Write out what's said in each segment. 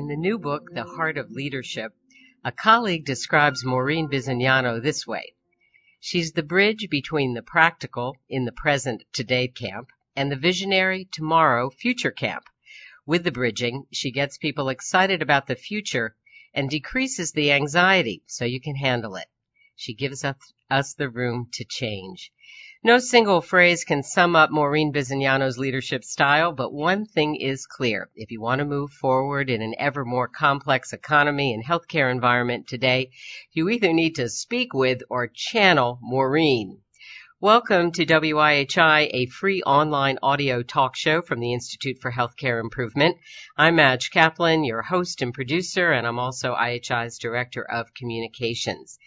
In the new book, The Heart of Leadership, a colleague describes Maureen Bisignano this way. She's the bridge between the practical, in the present today camp, and the visionary tomorrow future camp. With the bridging, she gets people excited about the future and decreases the anxiety so you can handle it. She gives us, us the room to change. No single phrase can sum up Maureen Bisignano's leadership style, but one thing is clear. If you want to move forward in an ever more complex economy and healthcare environment today, you either need to speak with or channel Maureen. Welcome to WIHI, a free online audio talk show from the Institute for Healthcare Improvement. I'm Madge Kaplan, your host and producer, and I'm also IHI's Director of Communications.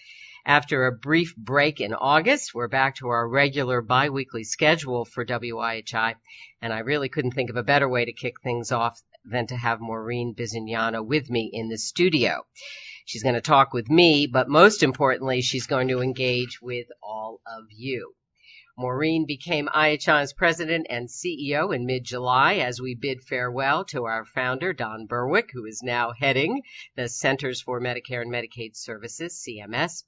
After a brief break in August, we're back to our regular biweekly schedule for WIHI, and I really couldn't think of a better way to kick things off than to have Maureen Bisignano with me in the studio. She's going to talk with me, but most importantly, she's going to engage with all of you. Maureen became IHI's president and CEO in mid-July as we bid farewell to our founder, Don Berwick, who is now heading the Centers for Medicare and Medicaid Services, CMS.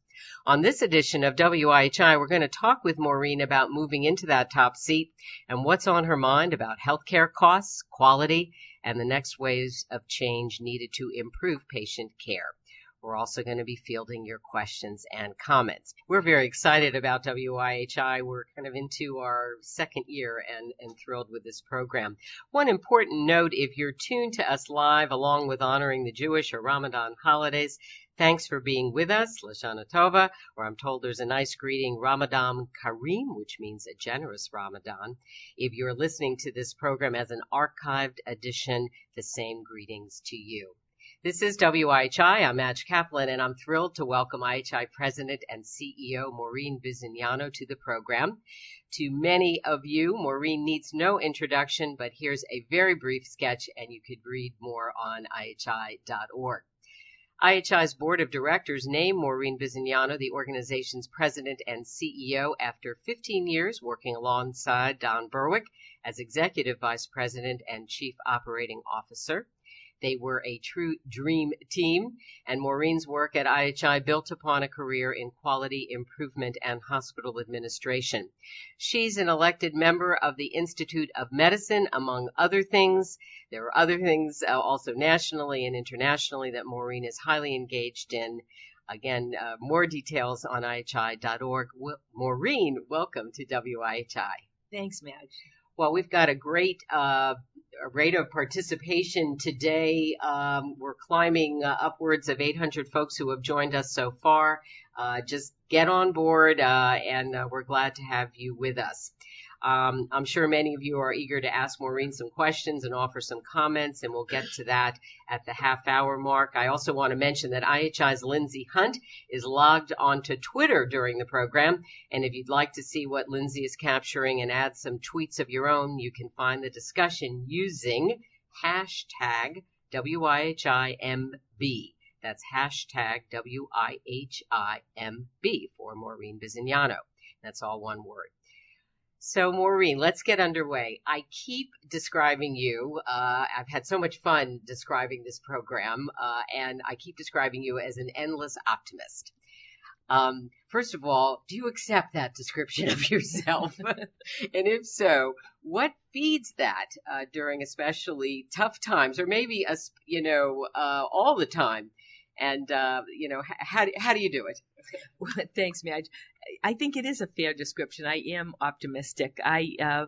On this edition of WIHI, we're going to talk with Maureen about moving into that top seat and what's on her mind about healthcare costs, quality, and the next waves of change needed to improve patient care. We're also going to be fielding your questions and comments. We're very excited about WIHI. We're kind of into our second year and, and thrilled with this program. One important note if you're tuned to us live along with honoring the Jewish or Ramadan holidays, Thanks for being with us, Lashana Tova, or I'm told there's a nice greeting, Ramadan Kareem, which means a generous Ramadan. If you're listening to this program as an archived edition, the same greetings to you. This is WIHI. I'm Madge Kaplan, and I'm thrilled to welcome IHI President and CEO Maureen Bisignano to the program. To many of you, Maureen needs no introduction, but here's a very brief sketch, and you could read more on IHI.org. IHI's board of directors named Maureen Bisignano the organization's president and CEO after 15 years working alongside Don Berwick as executive vice president and chief operating officer. They were a true dream team, and Maureen's work at IHI built upon a career in quality improvement and hospital administration. She's an elected member of the Institute of Medicine, among other things. There are other things uh, also nationally and internationally that Maureen is highly engaged in. Again, uh, more details on IHI.org. Maureen, welcome to WIHI. Thanks, Madge. Well, we've got a great uh, rate of participation today. Um, we're climbing uh, upwards of 800 folks who have joined us so far. Uh, just get on board, uh, and uh, we're glad to have you with us. Um, I'm sure many of you are eager to ask Maureen some questions and offer some comments, and we'll get to that at the half hour mark. I also want to mention that IHI's Lindsay Hunt is logged onto Twitter during the program, and if you'd like to see what Lindsay is capturing and add some tweets of your own, you can find the discussion using hashtag WIHIMB. That's hashtag WIHIMB for Maureen Bisignano. That's all one word. So, Maureen, let's get underway. I keep describing you. Uh, I've had so much fun describing this program, uh, and I keep describing you as an endless optimist. Um, first of all, do you accept that description of yourself? and if so, what feeds that uh, during especially tough times, or maybe a, you know uh, all the time? And uh, you know, how how do you do it? Well, thanks, Madge. I think it is a fair description. I am optimistic. I uh,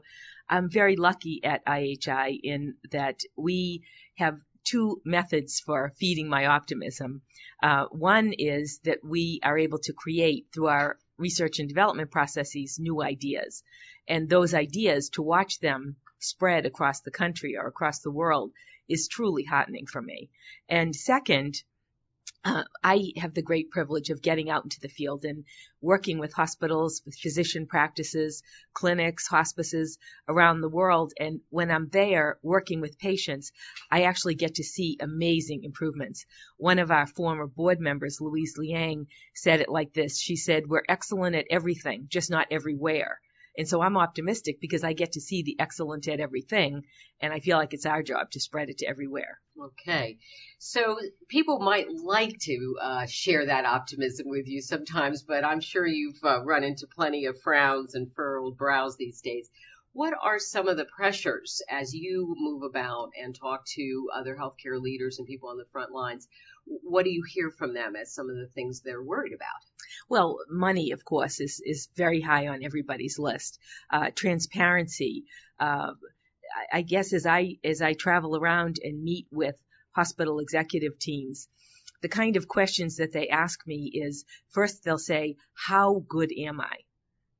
I'm very lucky at IHI in that we have two methods for feeding my optimism. Uh, one is that we are able to create through our research and development processes new ideas, and those ideas to watch them spread across the country or across the world is truly heartening for me. And second, uh, I have the great privilege of getting out into the field and working with hospitals, with physician practices, clinics, hospices around the world. And when I'm there working with patients, I actually get to see amazing improvements. One of our former board members, Louise Liang, said it like this. She said, we're excellent at everything, just not everywhere. And so I'm optimistic because I get to see the excellent at everything and I feel like it's our job to spread it to everywhere. Okay. So people might like to uh, share that optimism with you sometimes, but I'm sure you've uh, run into plenty of frowns and furrowed brows these days. What are some of the pressures as you move about and talk to other healthcare leaders and people on the front lines? What do you hear from them as some of the things they're worried about? Well, money, of course, is, is very high on everybody's list. Uh, transparency. Uh, I guess as I as I travel around and meet with hospital executive teams, the kind of questions that they ask me is first they'll say, "How good am I?"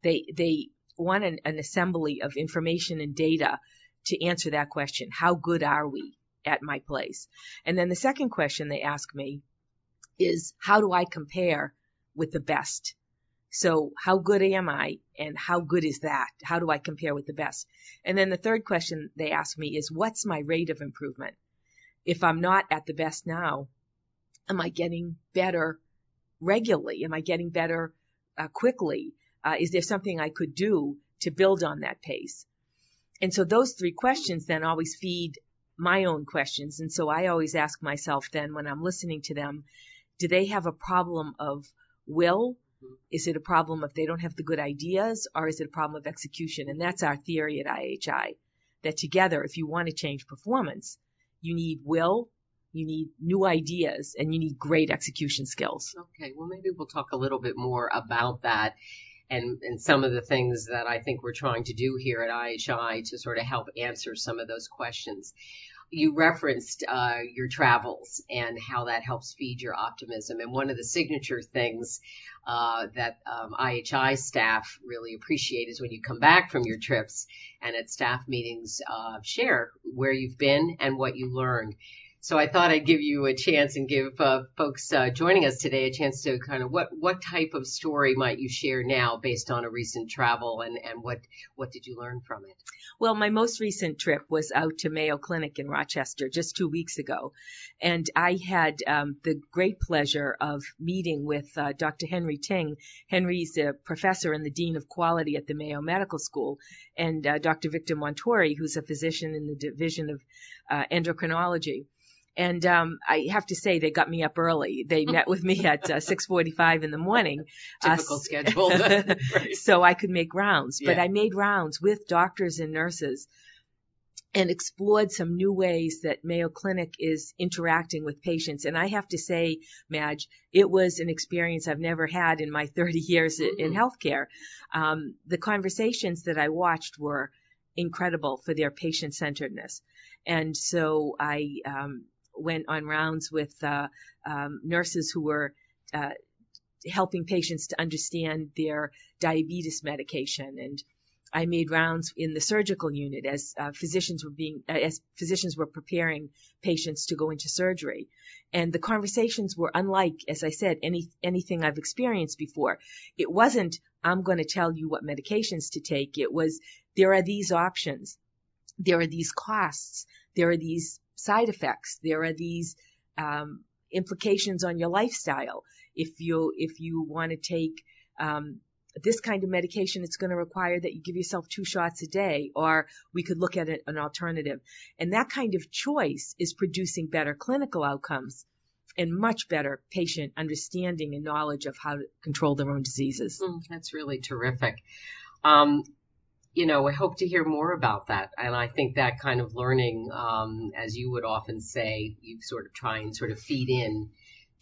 They they want an, an assembly of information and data to answer that question. How good are we at my place? And then the second question they ask me is how do I compare with the best? So how good am I and how good is that? How do I compare with the best? And then the third question they ask me is what's my rate of improvement? If I'm not at the best now, am I getting better regularly? Am I getting better uh, quickly? Uh, is there something I could do to build on that pace? And so those three questions then always feed my own questions. And so I always ask myself then when I'm listening to them, do they have a problem of will? Is it a problem if they don't have the good ideas or is it a problem of execution? And that's our theory at IHI that together, if you want to change performance, you need will, you need new ideas, and you need great execution skills. Okay, well, maybe we'll talk a little bit more about that and, and some of the things that I think we're trying to do here at IHI to sort of help answer some of those questions. You referenced uh, your travels and how that helps feed your optimism. And one of the signature things uh, that um, IHI staff really appreciate is when you come back from your trips and at staff meetings uh, share where you've been and what you learned. So I thought I'd give you a chance and give uh, folks uh, joining us today a chance to kind of what what type of story might you share now based on a recent travel and and what what did you learn from it? Well, my most recent trip was out to Mayo Clinic in Rochester just two weeks ago, and I had um, the great pleasure of meeting with uh, Dr. Henry Ting. Henry's a professor and the dean of quality at the Mayo Medical School, and uh, Dr. Victor Montori, who's a physician in the division of uh, endocrinology. And um, I have to say, they got me up early. They met with me at uh, 6:45 in the morning. Typical uh, schedule. so I could make rounds. Yeah. But I made rounds with doctors and nurses and explored some new ways that Mayo Clinic is interacting with patients. And I have to say, Madge, it was an experience I've never had in my 30 years mm-hmm. in healthcare. Um, the conversations that I watched were incredible for their patient centeredness. And so I um, went on rounds with uh, um, nurses who were uh, helping patients to understand their diabetes medication and I made rounds in the surgical unit as uh, physicians were being uh, as physicians were preparing patients to go into surgery, and the conversations were unlike, as I said, any anything I've experienced before. It wasn't I'm going to tell you what medications to take. It was there are these options, there are these costs, there are these side effects. There are these um, implications on your lifestyle. If you if you want to take um, this kind of medication, it's going to require that you give yourself two shots a day, or we could look at an alternative. And that kind of choice is producing better clinical outcomes and much better patient understanding and knowledge of how to control their own diseases. Mm, that's really terrific. Um, you know, I hope to hear more about that. And I think that kind of learning, um, as you would often say, you sort of try and sort of feed in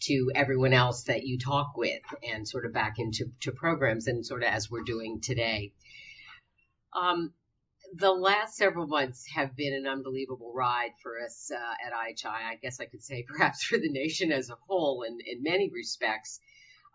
to everyone else that you talk with and sort of back into to programs and sort of as we're doing today. Um, the last several months have been an unbelievable ride for us uh, at IHI. I guess I could say perhaps for the nation as a whole in, in many respects.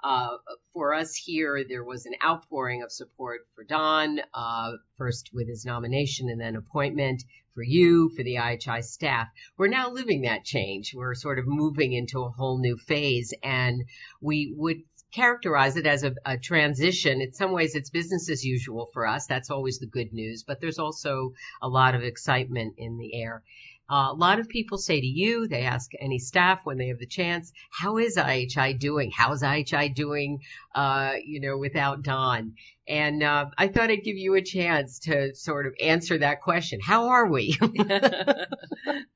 Uh, for us here, there was an outpouring of support for Don, uh, first with his nomination and then appointment for you, for the IHI staff. We're now living that change. We're sort of moving into a whole new phase and we would characterize it as a, a, transition. In some ways, it's business as usual for us. That's always the good news, but there's also a lot of excitement in the air. Uh, a lot of people say to you, they ask any staff when they have the chance, how is IHI doing? How's IHI doing, uh, you know, without Don? And uh, I thought I'd give you a chance to sort of answer that question. How are we?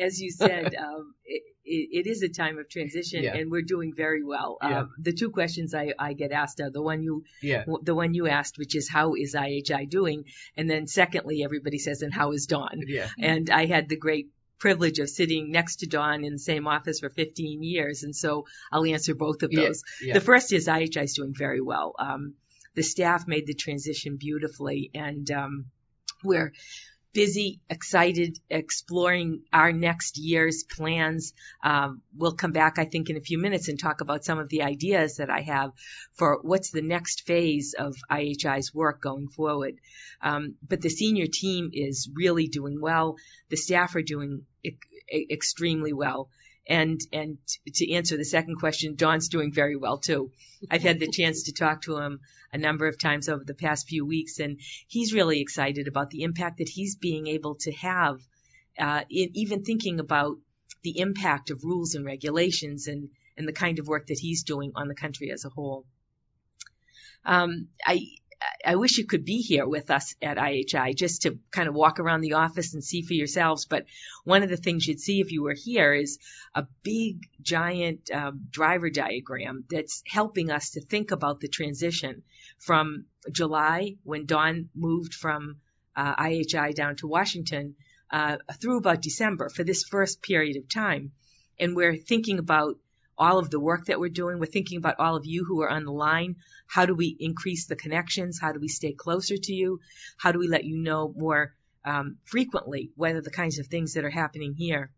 As you said, um, it, it is a time of transition, Yeah. and we're doing very well. Yeah. Um, the two questions I, I get asked are the one you yeah. the one you asked, which is how is IHI doing, and then secondly, everybody says, and how is Don? Yeah. And I had the great privilege of sitting next to Don in the same office for 15 years, and so I'll answer both of those. The first is IHI is doing very well. Um, the staff made the transition beautifully, and um, we're busy, excited, exploring our next year's plans. Um, we'll come back, I think, in a few minutes and talk about some of the ideas that I have for what's the next phase of IHI's work going forward. Um, but the senior team is really doing well. The staff are doing e- extremely well. And and to answer the second question, Don's doing very well too. I've had the chance to talk to him a number of times over the past few weeks, and he's really excited about the impact that he's being able to have, uh, in even thinking about the impact of rules and regulations and and the kind of work that he's doing on the country as a whole. Um, I I wish you could be here with us at IHI just to kind of walk around the office and see for yourselves. But one of the things you'd see if you were here is a big, giant um, driver diagram that's helping us to think about the transition from July, when Don moved from uh, IHI down to Washington, uh, through about December for this first period of time. And we're thinking about all of the work that we're doing. We're thinking about all of you who are on the line. How do we increase the connections? How do we stay closer to you? How do we let you know more um, frequently are the kinds of things that are happening here?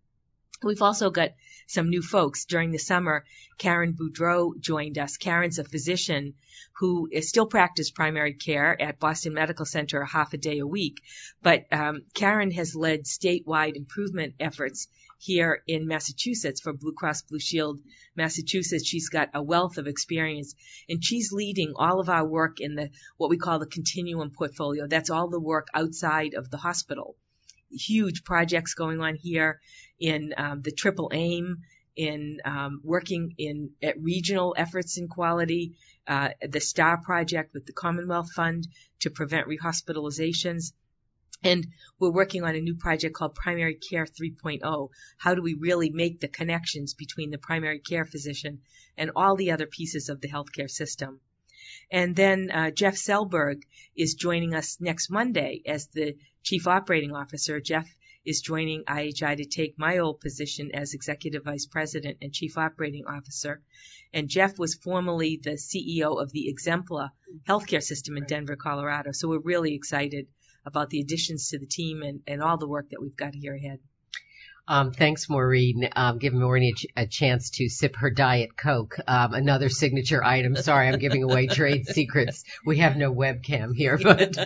We've also got some new folks. During the summer, Karen Boudreau joined us. Karen's a physician who is still practice primary care at Boston Medical Center half a day a week. But um, Karen has led statewide improvement efforts here in Massachusetts for Blue Cross Blue Shield Massachusetts. She's got a wealth of experience and she's leading all of our work in the what we call the continuum portfolio. That's all the work outside of the hospital. Huge projects going on here in um, the triple aim, in um, working in at regional efforts in quality, uh, the STAR project with the Commonwealth Fund to prevent rehospitalizations. And we're working on a new project called Primary Care 3.0. How do we really make the connections between the primary care physician and all the other pieces of the healthcare system? And then uh, Jeff Selberg is joining us next Monday as the Chief Operating Officer. Jeff is joining IHI to take my old position as Executive Vice President and Chief Operating Officer. And Jeff was formerly the CEO of the Exempla healthcare system in Denver, Colorado. So we're really excited about the additions to the team and, and all the work that we've got here ahead. Um, thanks, Maureen. Um, giving Maureen a, ch- a chance to sip her Diet Coke. Um, another signature item. Sorry, I'm giving away trade secrets. We have no webcam here, but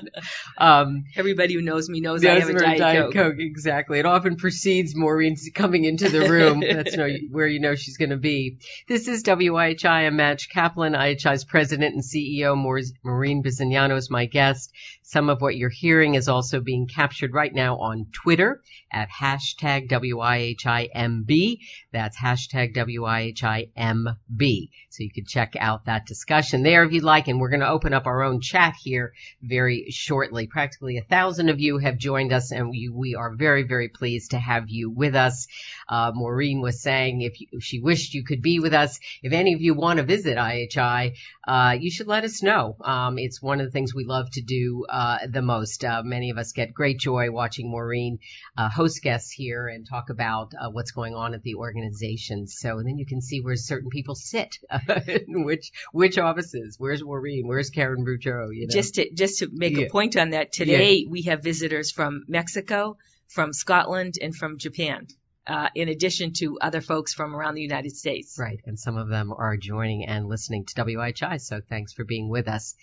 um, Everybody who knows me knows I have a we're Diet, Coke. Exactly. It often precedes Maureen's coming into the room. That's no, where you know she's going to be. This is WIHI. I'm Madge Kaplan, IHI's president and CEO. Maureen Bisignano is my guest. Some of what you're hearing is also being captured right now on Twitter at hashtag WIHIMB. That's hashtag WIHIMB. So you can check out that discussion there if you'd like. And we're going to open up our own chat here very shortly. Practically a thousand of you have joined us and we, we are very, very pleased to have you with us. Uh, Maureen was saying if, you, if she wished you could be with us, if any of you want to visit IHI, uh, you should let us know. Um, it's one of the things we love to do, uh, the most. Uh, many of us get great joy watching Maureen, uh, host guests here and talk about, uh, what's going on at the organization. So then you can see where certain people sit, in which, which offices. Where's Maureen? Where's Karen Boudreau? You know? Just to just to make Yeah. a point on that, today we have visitors from Mexico, from Scotland, and from Japan. Uh, in addition to other folks from around the United States. Right. And some of them are joining and listening to WIHI. So thanks for being with us.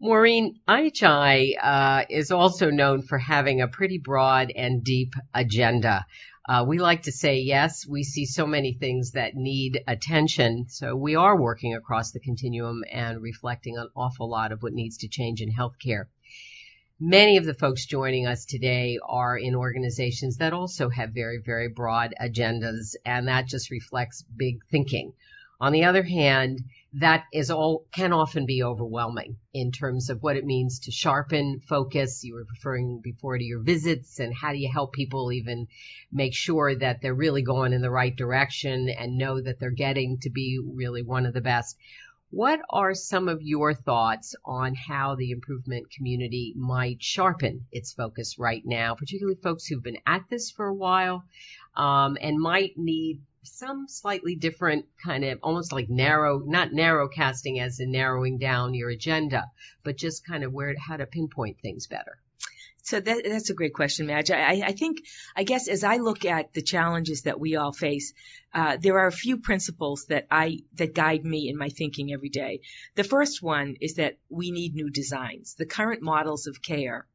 Maureen, IHI uh, is also known for having a pretty broad and deep agenda. Uh, we like to say, yes, we see so many things that need attention. So we are working across the continuum and reflecting an awful lot of what needs to change in healthcare. Many of the folks joining us today are in organizations that also have very, very broad agendas, and that just reflects big thinking. On the other hand, that is all can often be overwhelming in terms of what it means to sharpen focus. You were referring before to your visits and how do you help people even make sure that they're really going in the right direction and know that they're getting to be really one of the best. What are some of your thoughts on how the improvement community might sharpen its focus right now, particularly folks who've been at this for a while um, and might need some slightly different kind of almost like narrow, not narrow casting as in narrowing down your agenda, but just kind of where, how to pinpoint things better. So that, that's a great question, Madge. I, I, think, I guess, as I look at the challenges that we all face, uh, there are a few principles that I that guide me in my thinking every day. The first one is that we need new designs. The current models of care,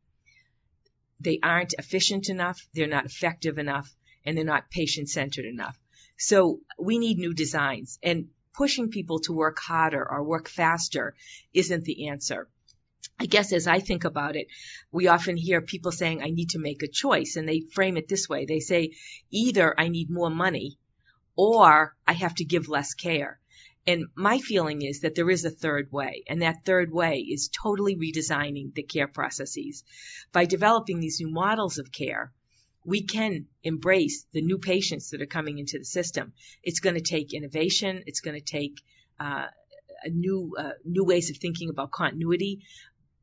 they aren't efficient enough, they're not effective enough, and they're not patient centered enough. So we need new designs and pushing people to work harder or work faster isn't the answer. I guess as I think about it, we often hear people saying, I need to make a choice. And they frame it this way. They say, either I need more money or I have to give less care. And my feeling is that there is a third way, and that third way is totally redesigning the care processes. By developing these new models of care, we can embrace the new patients that are coming into the system. It's going to take innovation. It's going to take uh, new uh, new ways of thinking about continuity.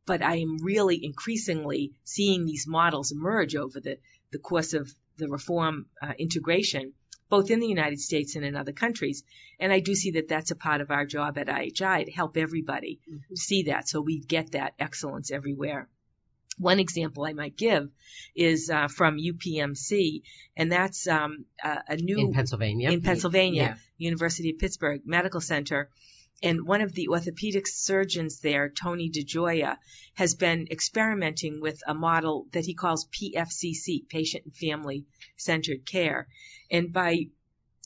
But I am really increasingly seeing these models emerge over the, the course of the reform uh, integration, both in the United States and in other countries. And I do see that that's a part of our job at IHI to help everybody mm-hmm. see that so we get that excellence everywhere. One example I might give is uh, from UPMC, and that's um, a, a, new in Pennsylvania. In Pennsylvania, yeah. University of Pittsburgh Medical Center, and one of the orthopedic surgeons there, Tony DiGioia, has been experimenting with a model that he calls PFCC, Patient and Family Centered Care, and by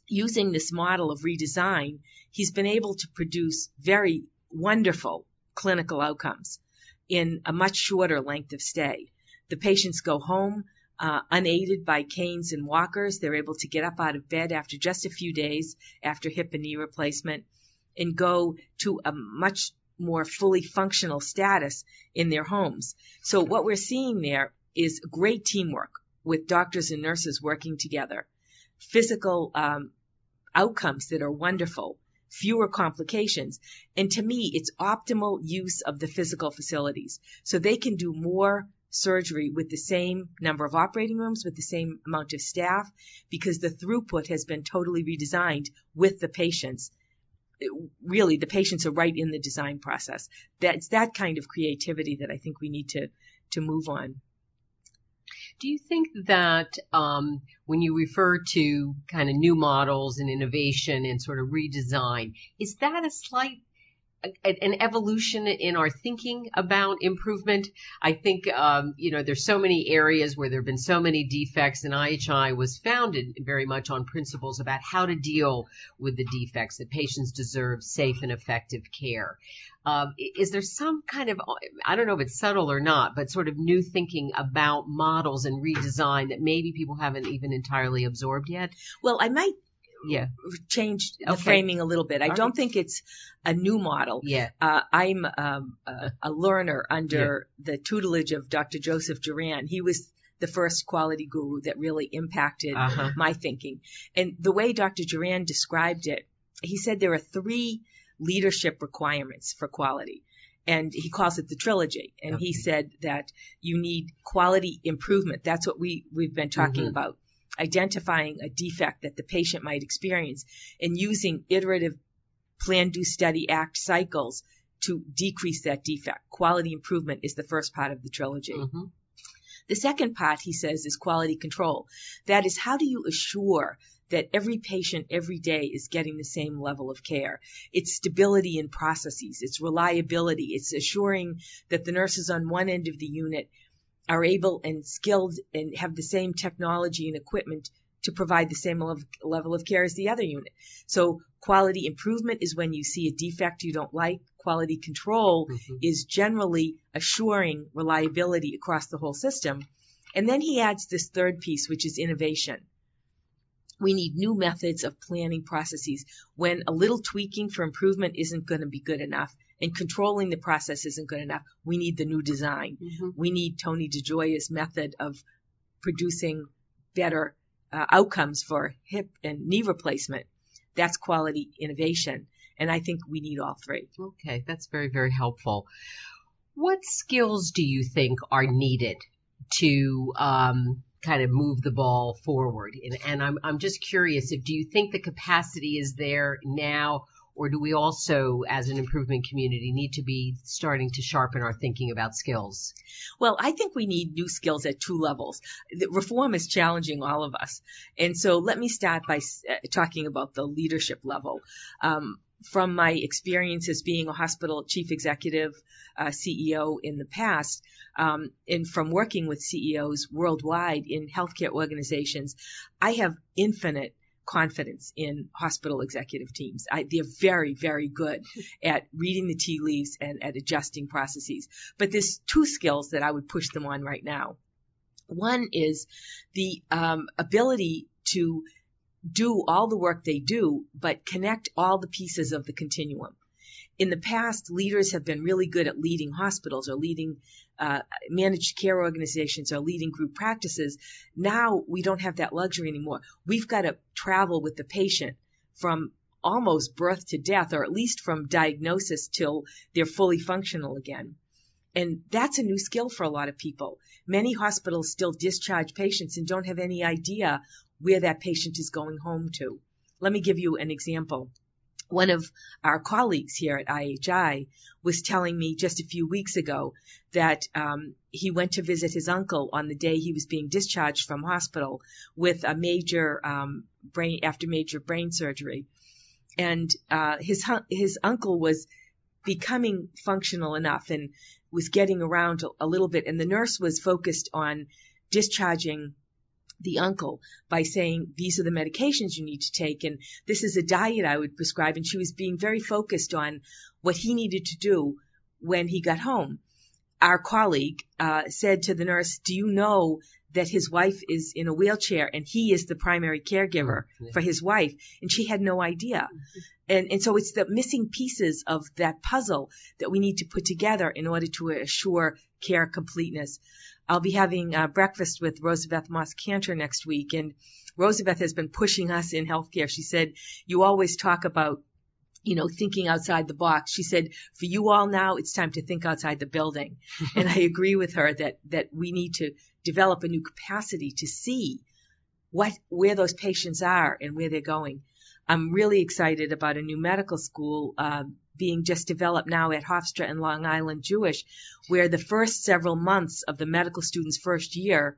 using this model of redesign, he's been able to produce very wonderful clinical outcomes in a much shorter length of stay. The patients go home uh, unaided by canes and walkers. They're able to get up out of bed after just a few days after hip and knee replacement and go to a much more fully functional status in their homes. So what we're seeing there is great teamwork with doctors and nurses working together, physical um, outcomes that are wonderful, fewer complications. And to me, it's optimal use of the physical facilities. So they can do more surgery with the same number of operating rooms, with the same amount of staff, because the throughput has been totally redesigned with the patients. Really, the patients are right in the design process. That's that kind of creativity that I think we need to, to move on. Do you think that um, when you refer to kind of new models and innovation and sort of redesign, is that a slight an evolution in our thinking about improvement. I think, um, you know, there's so many areas where there have been so many defects, and IHI was founded very much on principles about how to deal with the defects that patients deserve safe and effective care. Um, is there some kind of, I don't know if it's subtle or not, but sort of new thinking about models and redesign that maybe people haven't even entirely absorbed yet? Well, I might yeah. change the okay. framing a little bit. I All don't right. think it's a new model. Yeah. Uh, I'm um, a, a, learner under yeah. the tutelage of Dr. Joseph Juran. He was the first quality guru that really impacted uh-huh. my thinking. And the way Dr. Juran described it, he said there are three leadership requirements for quality. And he calls it the trilogy. And okay. he said that you need quality improvement. That's what we, we've been talking mm-hmm. about identifying a defect that the patient might experience and using iterative plan, do, study, act cycles to decrease that defect. Quality improvement is the first part of the trilogy. Mm-hmm. The second part, he says, is quality control. That is, how do you assure that every patient every day is getting the same level of care? It's stability in processes. It's reliability. It's assuring that the nurses on one end of the unit are able and skilled and have the same technology and equipment to provide the same level of care as the other unit. So Quality improvement is when you see a defect you don't like. Quality control Mhm. is generally assuring reliability across the whole system. And then he adds this third piece, which is innovation. We need new methods of planning processes. When a little tweaking for improvement isn't going to be good enough and controlling the process isn't good enough, we need the new design. Mhm. We need Tony DiGioia's method of producing better uh, outcomes for hip and knee replacement. That's quality innovation. And I think we need all three. Okay, that's very, very helpful. What skills do you think are needed to um, kind of move the ball forward? And, and I'm, I'm just curious if do you think the capacity is there now, or do we also, as an improvement community, need to be starting to sharpen our thinking about skills? Well, I think we need new skills at two levels. Reform is challenging all of us. And so let me start by uh, talking about the leadership level. Um, from my experience as being a hospital chief executive, uh, CEO in the past, um, and from working with CEOs worldwide in healthcare organizations, I have infinite confidence in hospital executive teams. I, they're very, very good at reading the tea leaves and at adjusting processes. But there's two skills that I would push them on right now. One is the um, ability to do all the work they do, but connect all the pieces of the continuum. In the past, leaders have been really good at leading hospitals or leading uh, managed care organizations or leading group practices. Now we don't have that luxury anymore. We've got to travel with the patient from almost birth to death, or at least from diagnosis till they're fully functional again. And that's a new skill for a lot of people. Many hospitals still discharge patients and don't have any idea where that patient is going home to. Let me give you an example. One of our colleagues here at IHI was telling me just a few weeks ago that um, he went to visit his uncle on the day he was being discharged from hospital with a major um, brain after major brain surgery, and uh, his his uncle was becoming functional enough and was getting around a, a little bit, and the nurse was focused on discharging the uncle by saying these are the medications you need to take and this is a diet I would prescribe and she was being very focused on what he needed to do when he got home. Our colleague uh, said to the nurse, "Do you know that his wife is in a wheelchair and he is the primary caregiver for his wife?" And she had no idea. And, and so it's the missing pieces of that puzzle that we need to put together in order to assure care completeness. I'll be having uh, breakfast with Rosabeth Moss Kanter next week, and Rosabeth has been pushing us in healthcare. She said, "You always talk about." You know, thinking outside the box. She said, for you all now, it's time to think outside the building. and I agree with her that, that we need to develop a new capacity to see what, where those patients are and where they're going. I'm really excited about a new medical school uh, being just developed now at Hofstra and Long Island Jewish, where the first several months of the medical student's first year,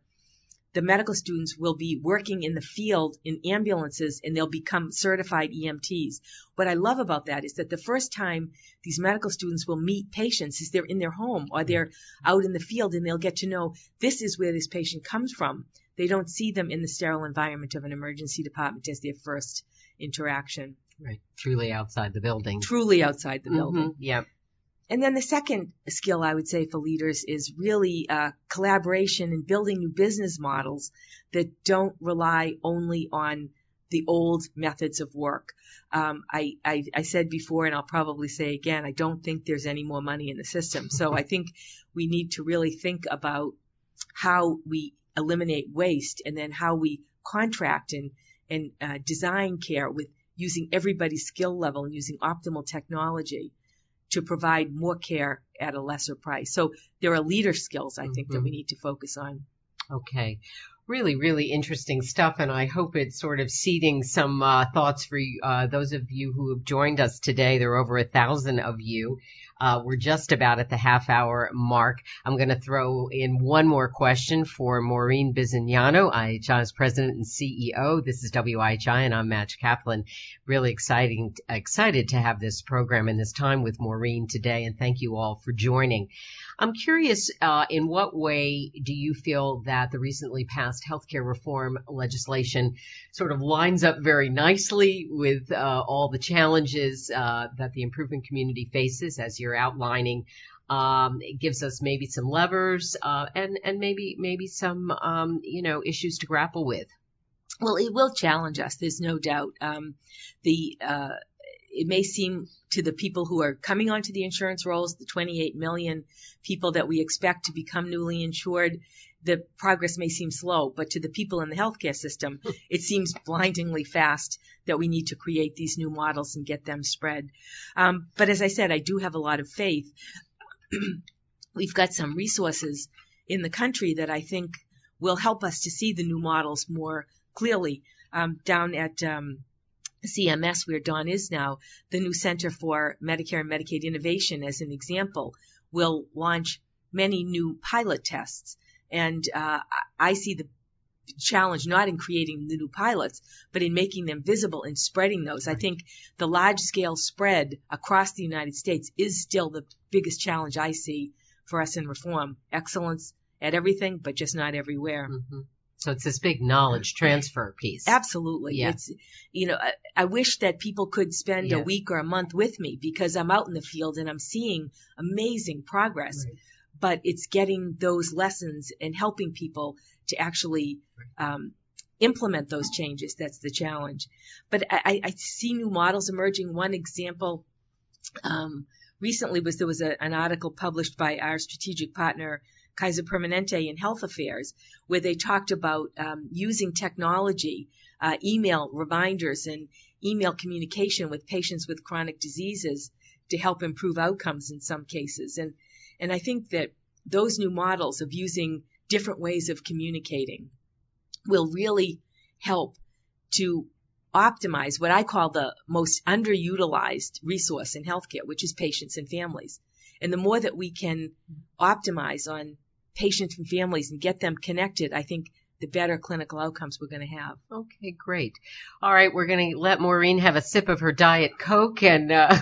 the medical students will be working in the field in ambulances and they'll become certified EMTs. What I love about that is that the first time these medical students will meet patients is they're in their home or they're out in the field and they'll get to know this is where this patient comes from. They don't see them in the sterile environment of an emergency department as their first interaction. Right, truly outside the building. Truly outside the building. Mhm, Yeah. And then the second skill I would say for leaders is really uh, collaboration and building new business models that don't rely only on the old methods of work. Um, I, I, I said before, and I'll probably say again, I don't think there's any more money in the system. So I think we need to really think about how we eliminate waste and then how we contract and, and uh, design care with using everybody's skill level and using optimal technology to provide more care at a lesser price. So there are leader skills I think that we need to focus on. Okay. Really, really interesting stuff, and I hope it's sort of seeding some uh, thoughts for you, uh, those of you who have joined us today. There are over a thousand of you. Uh, we're just about at the half hour mark. I'm going to throw in one more question for Maureen Bisignano, IHI's president and CEO. This is WIHI, and I'm Madge Kaplan. Really exciting, excited to have this program and this time with Maureen today, and thank you all for joining. I'm curious, uh, in what way do you feel that the recently passed healthcare reform legislation sort of lines up very nicely with uh, all the challenges uh, that the improvement community faces, as you're outlining? Um, it gives us maybe some levers uh, and and maybe maybe some um, you know issues to grapple with. Well, it will challenge us. There's no doubt. Um, the uh, it may seem to the people who are coming onto the insurance rolls, the 28 million people that we expect to become newly insured, the progress may seem slow, but to the people in the healthcare system, it seems blindingly fast that we need to create these new models and get them spread. Um, but as I said, I do have a lot of faith. We've got some resources in the country that I think will help us to see the new models more clearly. Um, down at um, CMS, where Don is now, the new Center for Medicare and Medicaid Innovation, as an example, will launch many new pilot tests. And uh, I see the challenge not in creating the new pilots, but in making them visible and spreading those. I think the large scale spread across the United States is still the biggest challenge I see for us in reform. Excellence at everything, but just not everywhere. Mm-hmm. So it's this big knowledge transfer piece. Absolutely. Yeah. It's, you know, I, I wish that people could spend yes. a week or a month with me because I'm out in the field and I'm seeing amazing progress. Right. But it's getting those lessons and helping people to actually um, implement those changes. That's the challenge. But I, I see new models emerging. One example um, recently was there was a, an article published by our strategic partner Kaiser Permanente in Health Affairs, where they talked about um, using technology, uh, email reminders, and email communication with patients with chronic diseases to help improve outcomes in some cases. And and I think that those new models of using different ways of communicating will really help to optimize what I call the most underutilized resource in healthcare, which is patients and families. And the more that we can optimize on patients and families and get them connected, I think the better clinical outcomes we're going to have. Okay, great. All right, we're going to let Maureen have a sip of her diet coke, and uh,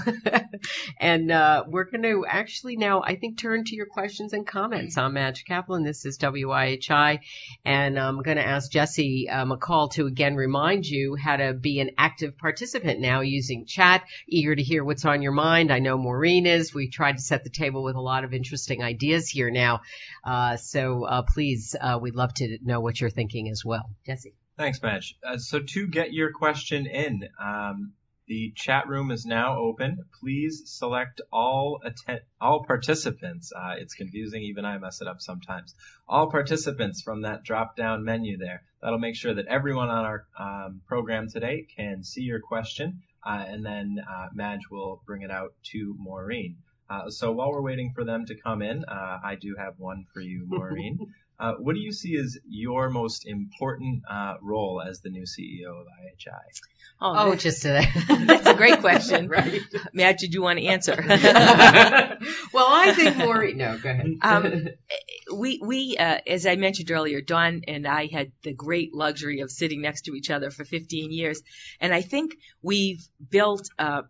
and uh, we're going to actually now, I think, turn to your questions and comments. I'm Madge Kaplan. This is WIHI, and I'm going to ask Jesse uh, McCall to again remind you how to be an active participant now using chat. Eager to hear what's on your mind. I know Maureen is. We tried to set the table with a lot of interesting ideas here now, uh, so uh, please, uh, we'd love to know what you're thinking as well. Jesse. Thanks, Madge. Uh, so to get your question in, um, the chat room is now open. Please select all atten- all participants. Uh, it's confusing, even I mess it up sometimes. All participants from that drop down menu there. That'll make sure that everyone on our um, program today can see your question, uh, and then uh, Madge will bring it out to Maureen. Uh, so while we're waiting for them to come in, uh, I do have one for you, Maureen. Uh, what do you see as your most important uh, role as the new CEO of IHI? Oh, oh just a, that's a great question. right. Madge, did you want to answer? well, I think Maureen. No, go ahead. Um, we we uh, as I mentioned earlier, Don and I had the great luxury of sitting next to each other for 15 years, and I think we've built uh,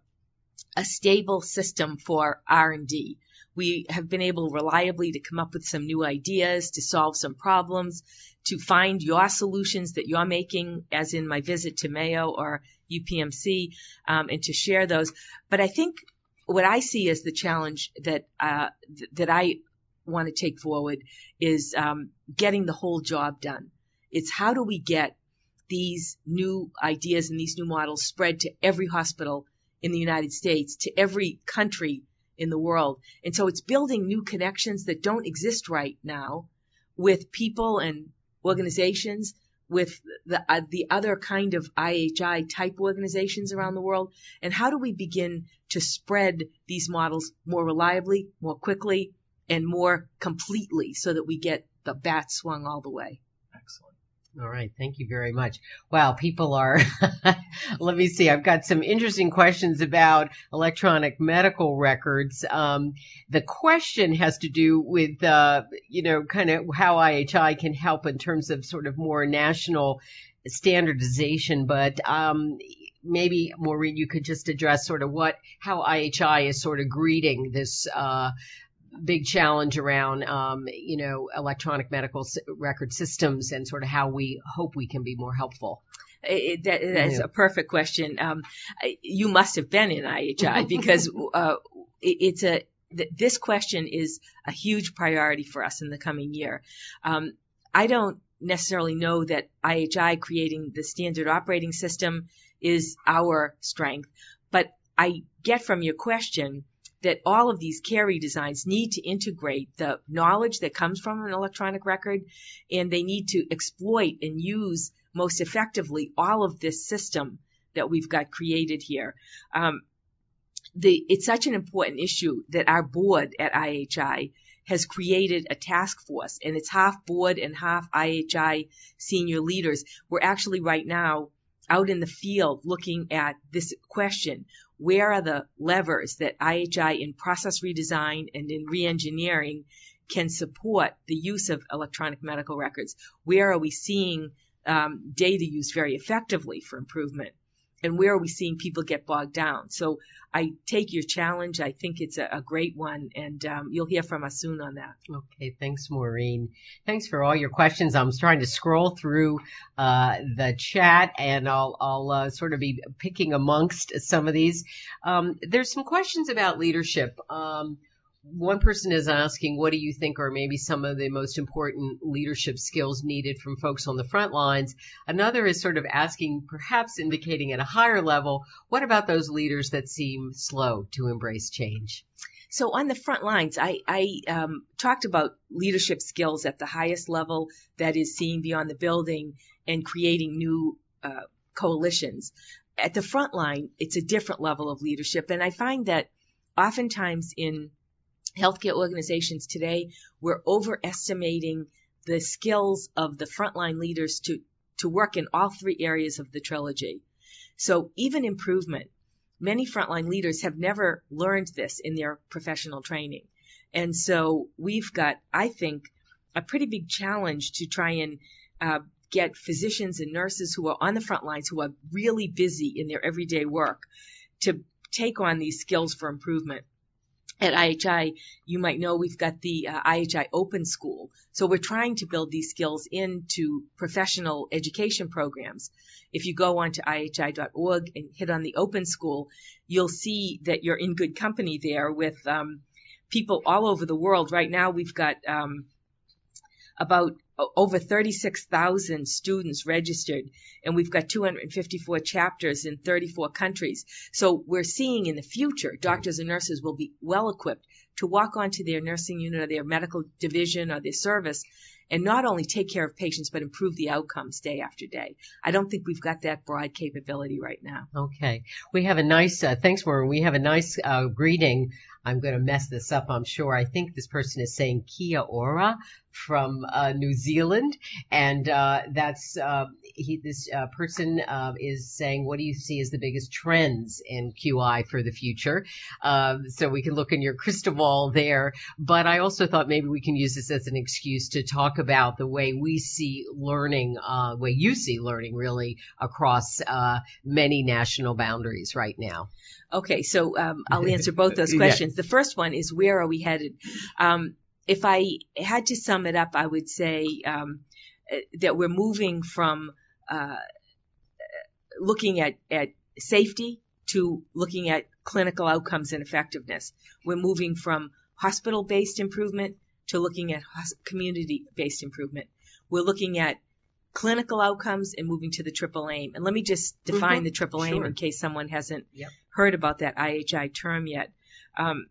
a stable system for R&D. We have been able reliably to come up with some new ideas, to solve some problems, to find your solutions that you're making, as in my visit to Mayo or UPMC, um, and to share those. But I think what I see as the challenge that uh, th- that I want to take forward is um, getting the whole job done. It's how do we get these new ideas and these new models spread to every hospital in the United States, to every country in the world. And so it's building new connections that don't exist right now with people and organizations, with the, uh, the other kind of IHI type organizations around the world. And how do we begin to spread these models more reliably, more quickly, and more completely so that we get the bat swung all the way? All right. Thank you very much. Wow. People are, let me see. I've got some interesting questions about electronic medical records. Um, the question has to do with, uh, you know, kind of how IHI can help in terms of sort of more national standardization, but, um, maybe Maureen, you could just address sort of what, how IHI is sort of greeting this, uh, big challenge around, um, you know, electronic medical record systems and sort of how we hope we can be more helpful. It, that, that's a perfect question. Um, you must have been in IHI because uh, it, it's a th- this question is a huge priority for us in the coming year. Um, I don't necessarily know that IHI creating the standard operating system is our strength, but I get from your question that all of these care designs need to integrate the knowledge that comes from an electronic record and they need to exploit and use most effectively all of this system that we've got created here. Um, the, it's such an important issue that our board at IHI has created a task force and it's half board and half IHI senior leaders. We're actually right now out in the field looking at this question. Where are the levers that IHI in process redesign and in reengineering can support the use of electronic medical records? Where are we seeing um, data used very effectively for improvement? And where are we seeing people get bogged down? So I take your challenge. I think it's a, a great one, and um, you'll hear from us soon on that. Okay, thanks, Maureen. Thanks for all your questions. I'm trying to scroll through uh, the chat, and I'll, I'll uh, sort of be picking amongst some of these. Um, there's some questions about leadership. Um, one person is asking, what do you think are maybe some of the most important leadership skills needed from folks on the front lines? Another is sort of asking, perhaps indicating at a higher level, what about those leaders that seem slow to embrace change? So on the front lines, I, I um, talked about leadership skills at the highest level, that is seeing beyond the building and creating new uh, coalitions. At the front line, it's a different level of leadership, and I find that oftentimes in healthcare organizations today, we're overestimating the skills of the frontline leaders to, to work in all three areas of the trilogy. So even improvement, many frontline leaders have never learned this in their professional training. And so we've got, I think, a pretty big challenge to try and uh, get physicians and nurses who are on the front lines, who are really busy in their everyday work, to take on these skills for improvement at IHI, you might know we've got the uh, IHI Open School. So we're trying to build these skills into professional education programs. If you go onto IHI.org and hit on the Open School, you'll see that you're in good company there with um, people all over the world. Right now, we've got um, about over 36,000 students registered, and we've got 254 chapters in 34 countries. So we're seeing in the future, doctors and nurses will be well equipped to walk onto their nursing unit or their medical division or their service and not only take care of patients but improve the outcomes day after day. I don't think we've got that broad capability right now. Okay. We have a nice, uh, thanks Maureen. We have a nice uh, greeting. I'm going to mess this up, I'm sure. I think this person is saying Kia ora from uh, New Zealand, and uh, that's uh, he. This uh, person uh, is saying, "What do you see as the biggest trends in QI for the future?" Um, so we can look in your crystal ball there. But I also thought maybe we can use this as an excuse to talk about the way we see learning, uh, way you see learning, really across many national boundaries right now. Okay, so um, I'll answer both those questions. Yeah. The first one is where are we headed? Um, if I had to sum it up, I would say um, that we're moving from uh, looking at, at safety to looking at clinical outcomes and effectiveness. We're moving from hospital-based improvement to looking at community-based improvement. We're looking at clinical outcomes and moving to the triple aim. And let me just define mm-hmm. the triple aim sure. in case someone hasn't yep. heard about that IHI term yet. Um,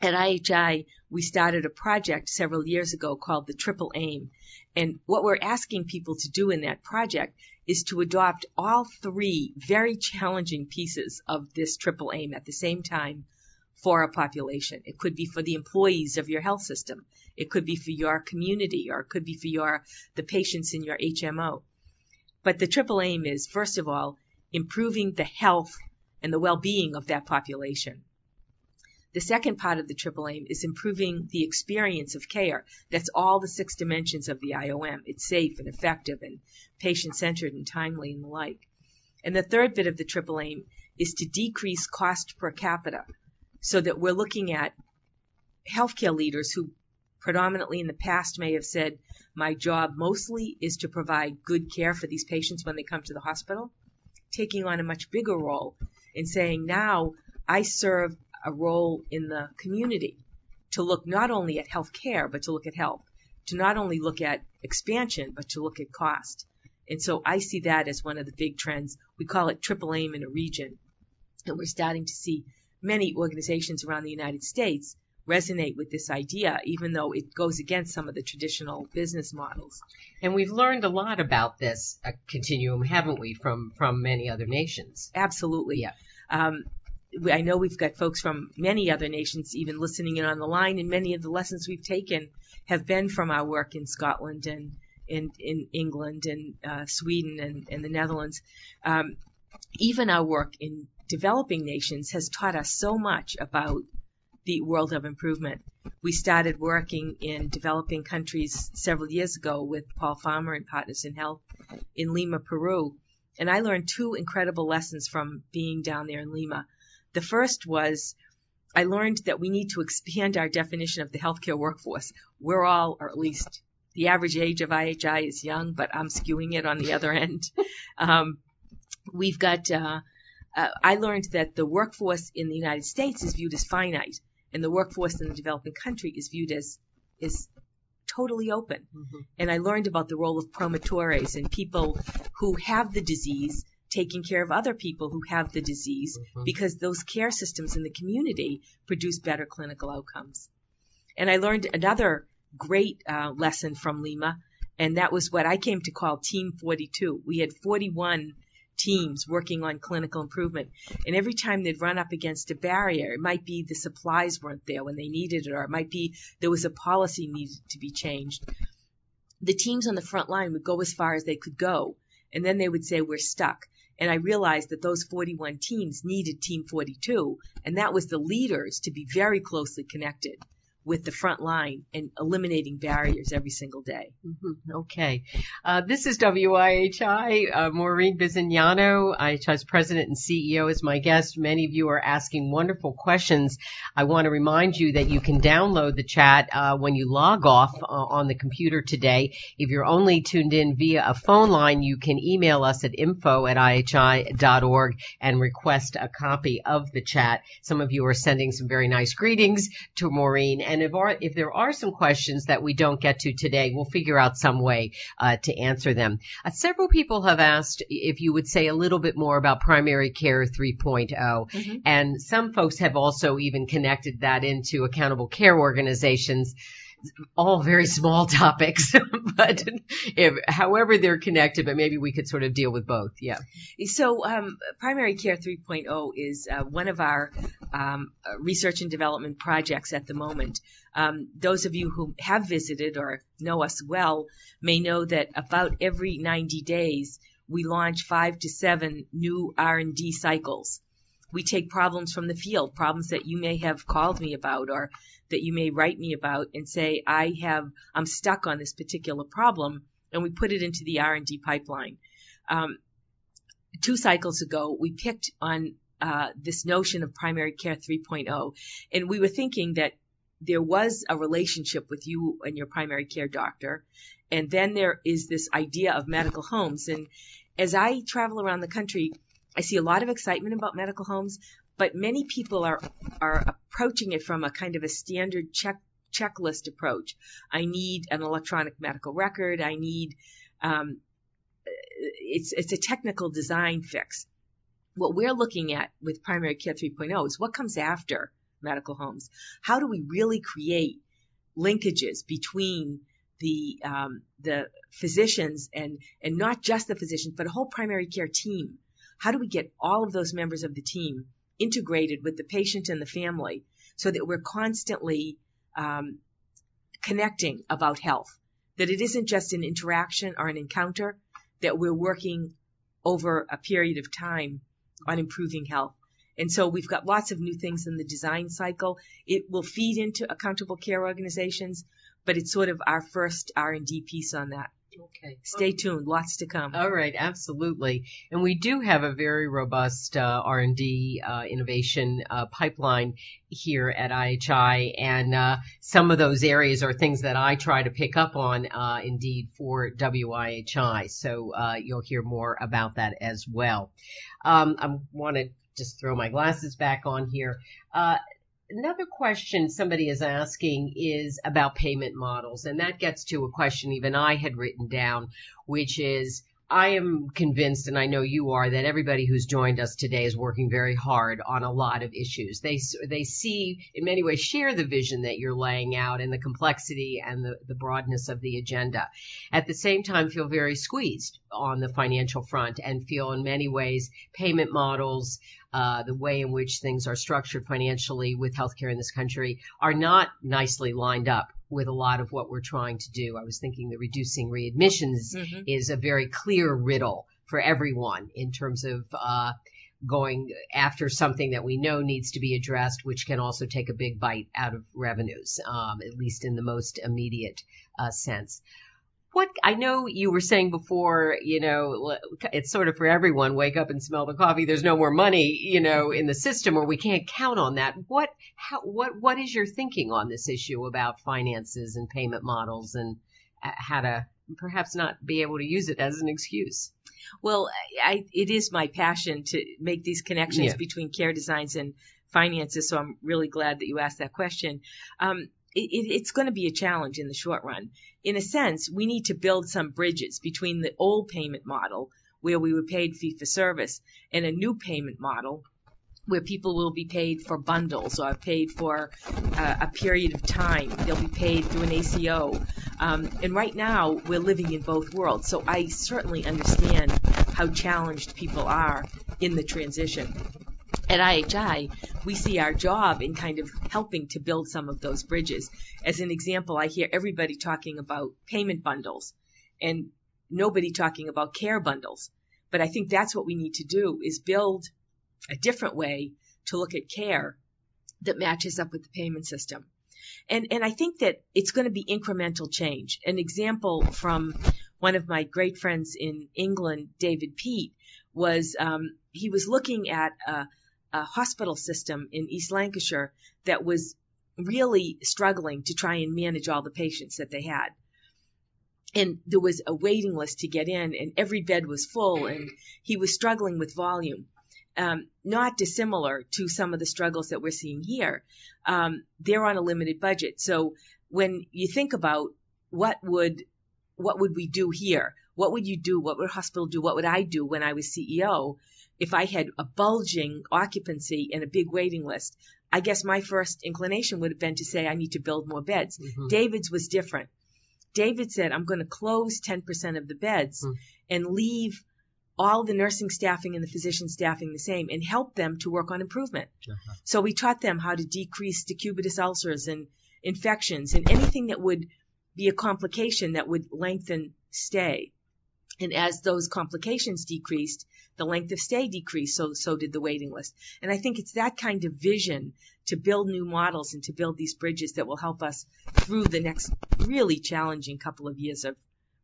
at IHI, we started a project several years ago called the Triple Aim. And what we're asking people to do in that project is to adopt all three very challenging pieces of this triple aim at the same time for a population. It could be for the employees of your health system. It could be for your community or it could be for your, the patients in your HMO. But the triple aim is, first of all, improving the health and the well-being of that population. The second part of the triple aim is improving the experience of care. That's all the six dimensions of the IOM. It's safe and effective and patient centered and timely and the like. And the third bit of the triple aim is to decrease cost per capita so that we're looking at healthcare leaders who predominantly in the past may have said, my job mostly is to provide good care for these patients when they come to the hospital, taking on a much bigger role in saying now I serve a role in the community to look not only at health care, but to look at health, to not only look at expansion, but to look at cost. And so I see that as one of the big trends. We call it triple aim in a region. And we're starting to see many organizations around the United States resonate with this idea, even though it goes against some of the traditional business models. And we've learned a lot about this continuum, haven't we, from from many other nations? Absolutely. Yeah. Um, I know we've got folks from many other nations even listening in on the line, and many of the lessons we've taken have been from our work in Scotland and in, in England and uh, Sweden and, and, the Netherlands. Um, even our work in developing nations has taught us so much about the world of improvement. We started working in developing countries several years ago with Paul Farmer and Partners in Health in Lima, Peru. And I learned two incredible lessons from being down there in Lima. The first was I learned that we need to expand our definition of the healthcare workforce. We're all, or at least the average age of IHI is young, but I'm skewing it on the other end. Um, we've got, uh, uh, I learned that the workforce in the United States is viewed as finite and the workforce in the developing country is viewed as is totally open. Mm-hmm. And I learned about the role of promotores and people who have the disease taking care of other people who have the disease mm-hmm. because those care systems in the community produce better clinical outcomes. And I learned another great uh, lesson from Lima, and that was what I came to call Team 42. We had 41 teams working on clinical improvement. And every time they'd run up against a barrier, it might be the supplies weren't there when they needed it, or it might be there was a policy needed to be changed. The teams on the front line would go as far as they could go, and then they would say, We're stuck. And I realized that those 41 teams needed Team 42, and that was the leaders to be very closely connected with the front line and eliminating barriers every single day. Mm-hmm. Okay. Uh, this is WIHI. Uh, Maureen Bisignano, IHI's president and CEO, is my guest. Many of you are asking wonderful questions. I want to remind you that you can download the chat uh, when you log off uh, on the computer today. If you're only tuned in via a phone line, you can email us at info at ihi.org and request a copy of the chat. Some of you are sending some very nice greetings to Maureen and if, are, if there are some questions that we don't get to today, we'll figure out some way uh, to answer them. Uh, several people have asked if you would say a little bit more about primary care 3.0, mm-hmm. and some folks have also even connected that into accountable care organizations all very small topics, but if, however they're connected, but maybe we could sort of deal with both. Yeah. So, um, Primary Care 3.0 is uh, one of our um, research and development projects at the moment. Um, those of you who have visited or know us well may know that about every 90 days we launch five to seven new R&D cycles. We take problems from the field, problems that you may have called me about or that you may write me about and say, I have, I'm stuck on this particular problem, and we put it into the R&D pipeline. Um, two cycles ago, we picked on uh, this notion of primary care 3.0, and we were thinking that there was a relationship with you and your primary care doctor, and then there is this idea of medical homes. And as I travel around the country, I see a lot of excitement about medical homes, but many people are are approaching it from a kind of a standard check checklist approach. I need an electronic medical record. I need um, it's it's a technical design fix. What we're looking at with primary care 3.0 is what comes after medical homes. How do we really create linkages between the um, the physicians and and not just the physicians, but a whole primary care team? How do we get all of those members of the team integrated with the patient and the family so that we're constantly um, connecting about health. That it isn't just an interaction or an encounter, that we're working over a period of time on improving health. And so we've got lots of new things in the design cycle. It will feed into accountable care organizations, but it's sort of our first R&D piece on that. Okay. Stay tuned. Lots to come. All right, absolutely. And we do have a very robust uh, R&D uh, innovation uh, pipeline here at IHI, and uh, some of those areas are things that I try to pick up on, uh, indeed, for WIHI. So uh, you'll hear more about that as well. Um, I want to just throw my glasses back on here another question somebody is asking is about payment models, and that gets to a question even I had written down, which is I am convinced, and I know you are, that everybody who's joined us today is working very hard on a lot of issues. They they see, in many ways, share the vision that you're laying out and the complexity and the, the broadness of the agenda. At the same time, feel very squeezed on the financial front and feel, in many ways, payment models, uh, the way in which things are structured financially with healthcare in this country are not nicely lined up with a lot of what we're trying to do. I was thinking the reducing readmissions mm-hmm. is a very clear riddle for everyone in terms of uh, going after something that we know needs to be addressed, which can also take a big bite out of revenues, um, at least in the most immediate uh, sense what I know you were saying before, you know, it's sort of for everyone. Wake up and smell the coffee. There's no more money, you know, in the system, or we can't count on that. What, how, what, what is your thinking on this issue about finances and payment models and uh, how to perhaps not be able to use it as an excuse? Well, I, it is my passion to make these connections yeah. between care designs and finances. So I'm really glad that you asked that question. Um, it, it's going to be a challenge in the short run. In a sense, we need to build some bridges between the old payment model, where we were paid fee for service, and a new payment model where people will be paid for bundles or paid for uh, a period of time. They'll be paid through an ACO. Um, and right now, we're living in both worlds. So I certainly understand how challenged people are in the transition at IHI, we see our job in kind of helping to build some of those bridges. As an example, I hear everybody talking about payment bundles and nobody talking about care bundles. But I think that's what we need to do is build a different way to look at care that matches up with the payment system. And, and I think that it's going to be incremental change. An example from one of my great friends in England, David Peat, was um, he was looking at a hospital system in East Lancashire that was really struggling to try and manage all the patients that they had. And there was a waiting list to get in, and every bed was full, and he was struggling with volume. Um, not dissimilar to some of the struggles that we're seeing here. Um, they're on a limited budget. So when you think about what would what would we do here? What would you do? What would a hospital do? What would I do when I was CEO? If I had a bulging occupancy and a big waiting list, I guess my first inclination would have been to say I need to build more beds. Mm-hmm. David's was different. David said, I'm going to close 10% of the beds mm. and leave all the nursing staffing and the physician staffing the same and help them to work on improvement. Uh-huh. So we taught them how to decrease decubitus ulcers and infections and anything that would be a complication that would lengthen stay. And as those complications decreased, the length of stay decreased, so so did the waiting list. And I think it's that kind of vision to build new models and to build these bridges that will help us through the next really challenging couple of years of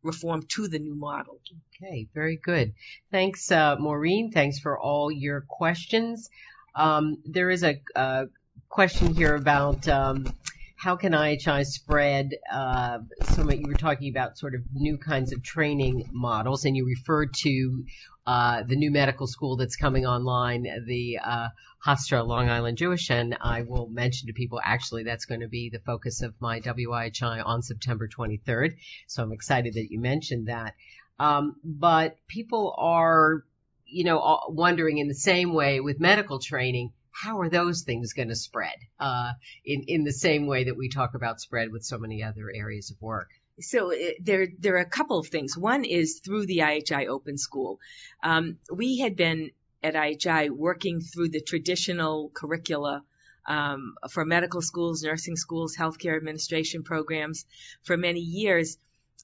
reform to the new model. Okay, very good. Thanks, uh, Maureen. Thanks for all your questions. Um, there is a, a, question here about um, how can IHI spread uh, some you were talking about sort of new kinds of training models and you referred to uh, the new medical school that's coming online, the uh, Hofstra Long Island Jewish, and I will mention to people actually that's going to be the focus of my WIHI on September 23rd. So I'm excited that you mentioned that. Um, but people are, you know, wondering in the same way with medical training, how are those things going to spread uh, in in the same way that we talk about spread with so many other areas of work? So uh, there there are a couple of things. One is through the IHI Open School. Um, we had been at IHI working through the traditional curricula um, for medical schools, nursing schools, healthcare administration programs for many years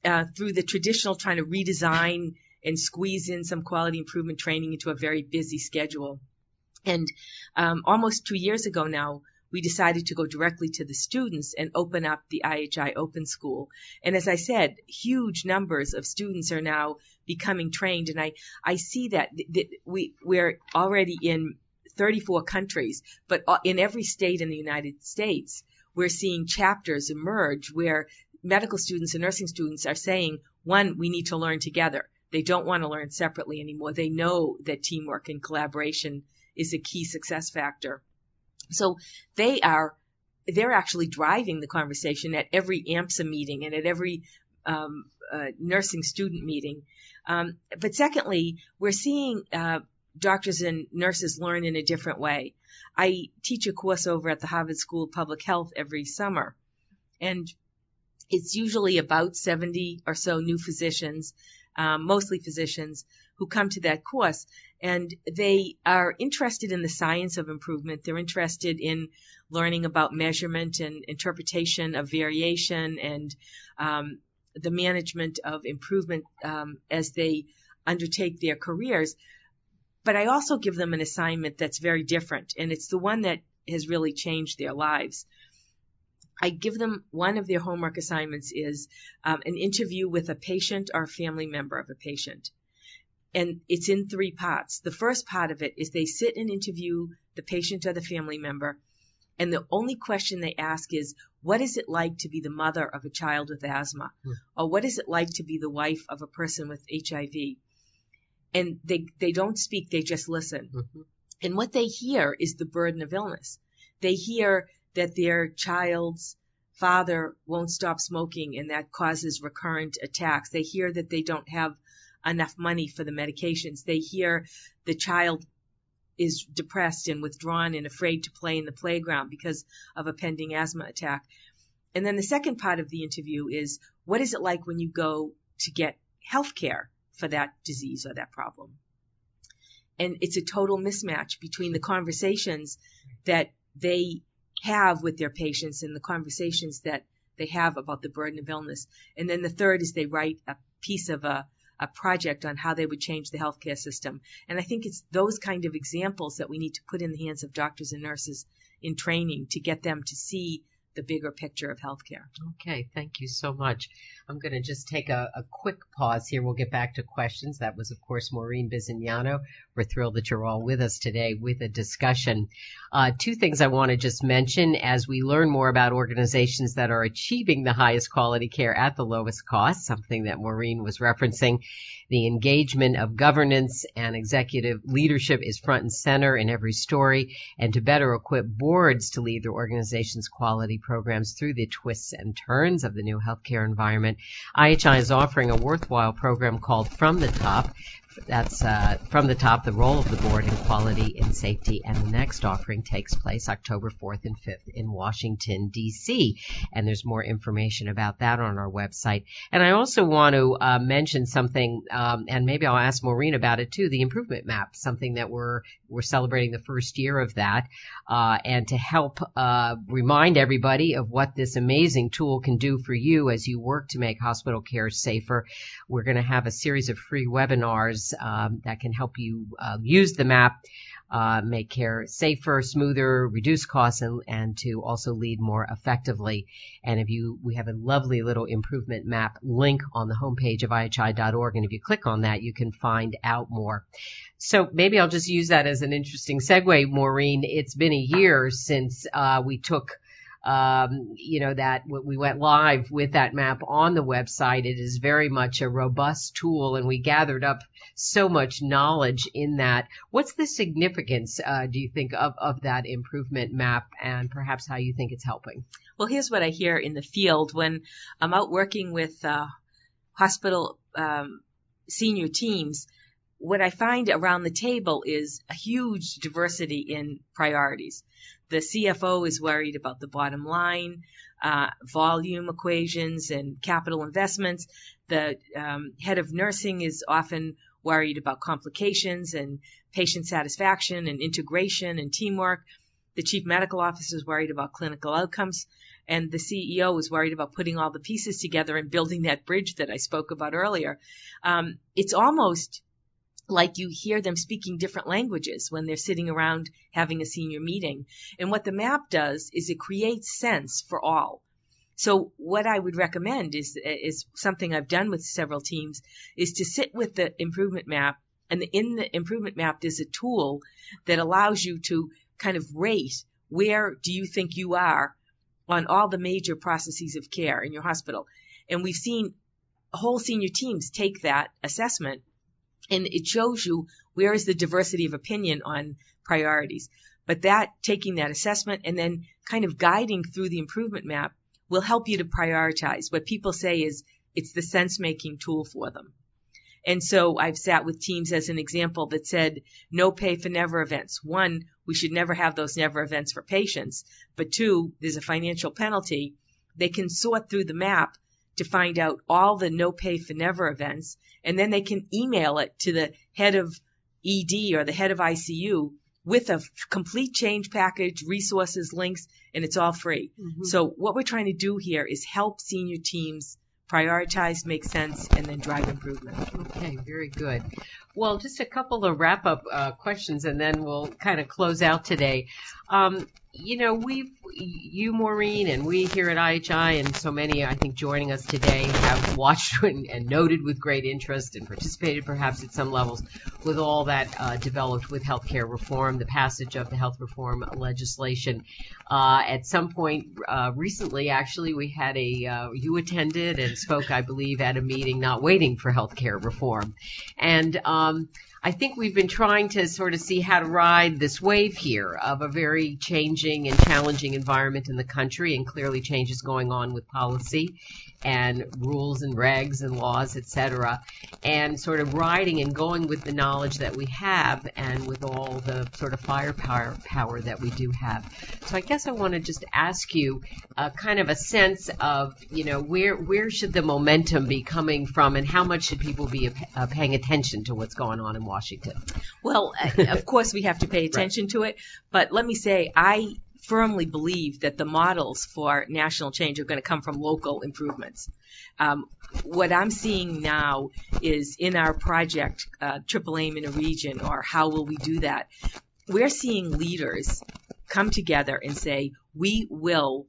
uh, through the traditional trying to redesign and squeeze in some quality improvement training into a very busy schedule. And um, almost two years ago now, we decided to go directly to the students and open up the IHI Open School. And as I said, huge numbers of students are now becoming trained, and I I see that, that we we're already in 34 countries, but in every state in the United States, we're seeing chapters emerge where medical students and nursing students are saying, one, we need to learn together. They don't want to learn separately anymore. They know that teamwork and collaboration is a key success factor. So they are, they're actually driving the conversation at every AMSA meeting and at every um, uh, nursing student meeting. Um, but secondly, we're seeing uh, doctors and nurses learn in a different way. I teach a course over at the Harvard School of Public Health every summer, and it's usually about 70 or so new physicians, um, mostly physicians, who come to that course. And they are interested in the science of improvement. They're interested in learning about measurement and interpretation of variation and um, the management of improvement um, as they undertake their careers. But I also give them an assignment that's very different, and it's the one that has really changed their lives. I give them one of their homework assignments is um, an interview with a patient or a family member of a patient. And it's in three parts. The first part of it is they sit and interview the patient or the family member. And the only question they ask is, what is it like to be the mother of a child with asthma? Mm. Or what is it like to be the wife of a person with HIV? and they they don't speak, they just listen. Mm-hmm. And what they hear is the burden of illness. They hear that their child's father won't stop smoking and that causes recurrent attacks. They hear that they don't have enough money for the medications. They hear the child is depressed and withdrawn and afraid to play in the playground because of a pending asthma attack. And then the second part of the interview is what is it like when you go to get health care? for that disease or that problem. And it's a total mismatch between the conversations that they have with their patients and the conversations that they have about the burden of illness. And then the third is they write a piece of a, a project on how they would change the healthcare system. And I think it's those kind of examples that we need to put in the hands of doctors and nurses in training to get them to see the bigger picture of healthcare. Okay, thank you so much. I'm going to just take a, a, quick pause here. We'll get back to questions. That was, of course, Maureen Bisignano. We're thrilled that you're all with us today with a discussion. Uh, two things I want to just mention as we learn more about organizations that are achieving the highest quality care at the lowest cost, something that Maureen was referencing. The engagement of governance and executive leadership is front and center in every story, and to better equip boards to lead their organization's quality programs through the twists and turns of the new healthcare environment, IHI is offering a worthwhile program called From the Top that's uh, from the top, the role of the board in quality and safety. And the next offering takes place October 4th and 5th in Washington, D.C. And there's more information about that on our website. And I also want to uh, mention something, um, and maybe I'll ask Maureen about it too, the improvement map, something that we're, we're celebrating the first year of that. Uh, and to help uh, remind everybody of what this amazing tool can do for you as you work to make hospital care safer, we're going to have a series of free webinars um, that can help you uh, use the map, uh, make care safer, smoother, reduce costs, and, and to also lead more effectively. And if you, we have a lovely little improvement map link on the homepage of IHI.org, and if you click on that, you can find out more. So maybe I'll just use that as an interesting segue, Maureen. It's been a year since uh, we took um, you know, that we went live with that map on the website. It is very much a robust tool and we gathered up so much knowledge in that. What's the significance, uh, do you think, of, of that improvement map and perhaps how you think it's helping? Well, here's what I hear in the field when I'm out working with uh, hospital um, senior teams what I find around the table is a huge diversity in priorities. The CFO is worried about the bottom line, uh, volume equations, and capital investments. The um, head of nursing is often worried about complications and patient satisfaction and integration and teamwork. The chief medical officer is worried about clinical outcomes. And the CEO is worried about putting all the pieces together and building that bridge that I spoke about earlier. Um, it's almost like you hear them speaking different languages when they're sitting around having a senior meeting. And what the map does is it creates sense for all. So what I would recommend is, is something I've done with several teams is to sit with the improvement map and in the improvement map is a tool that allows you to kind of rate where do you think you are on all the major processes of care in your hospital. And we've seen whole senior teams take that assessment and it shows you where is the diversity of opinion on priorities. But that, taking that assessment and then kind of guiding through the improvement map will help you to prioritize. What people say is it's the sense making tool for them. And so I've sat with teams as an example that said no pay for never events. One, we should never have those never events for patients. But two, there's a financial penalty. They can sort through the map to find out all the no pay for never events and then they can email it to the head of ED or the head of ICU with a complete change package, resources, links, and it's all free. Mm-hmm. So what we're trying to do here is help senior teams prioritize, make sense, and then drive improvement. Okay, very good. Well, just a couple of wrap up uh, questions and then we'll kind of close out today. Um, you know, we've, you, Maureen, and we here at IHI, and so many, I think, joining us today have watched and, and noted with great interest and participated perhaps at some levels with all that uh, developed with healthcare reform, the passage of the health reform legislation. Uh, at some point uh, recently, actually, we had a, uh, you attended and spoke, I believe, at a meeting not waiting for healthcare reform. And, um, Um, I think we've been trying to sort of see how to ride this wave here of a very changing and challenging environment in the country and clearly changes going on with policy and rules and regs and laws, et cetera, and sort of riding and going with the knowledge that we have and with all the sort of firepower power that we do have. So I guess I want to just ask you uh, kind of a sense of, you know, where where should the momentum be coming from and how much should people be uh, paying attention to what's going on in Washington? Well, of course we have to pay attention right. to it, but let me say I firmly believe that the models for national change are going to come from local improvements. Um, what I'm seeing now is in our project, uh, Triple Aim in a region, or how will we do that? We're seeing leaders come together and say, we will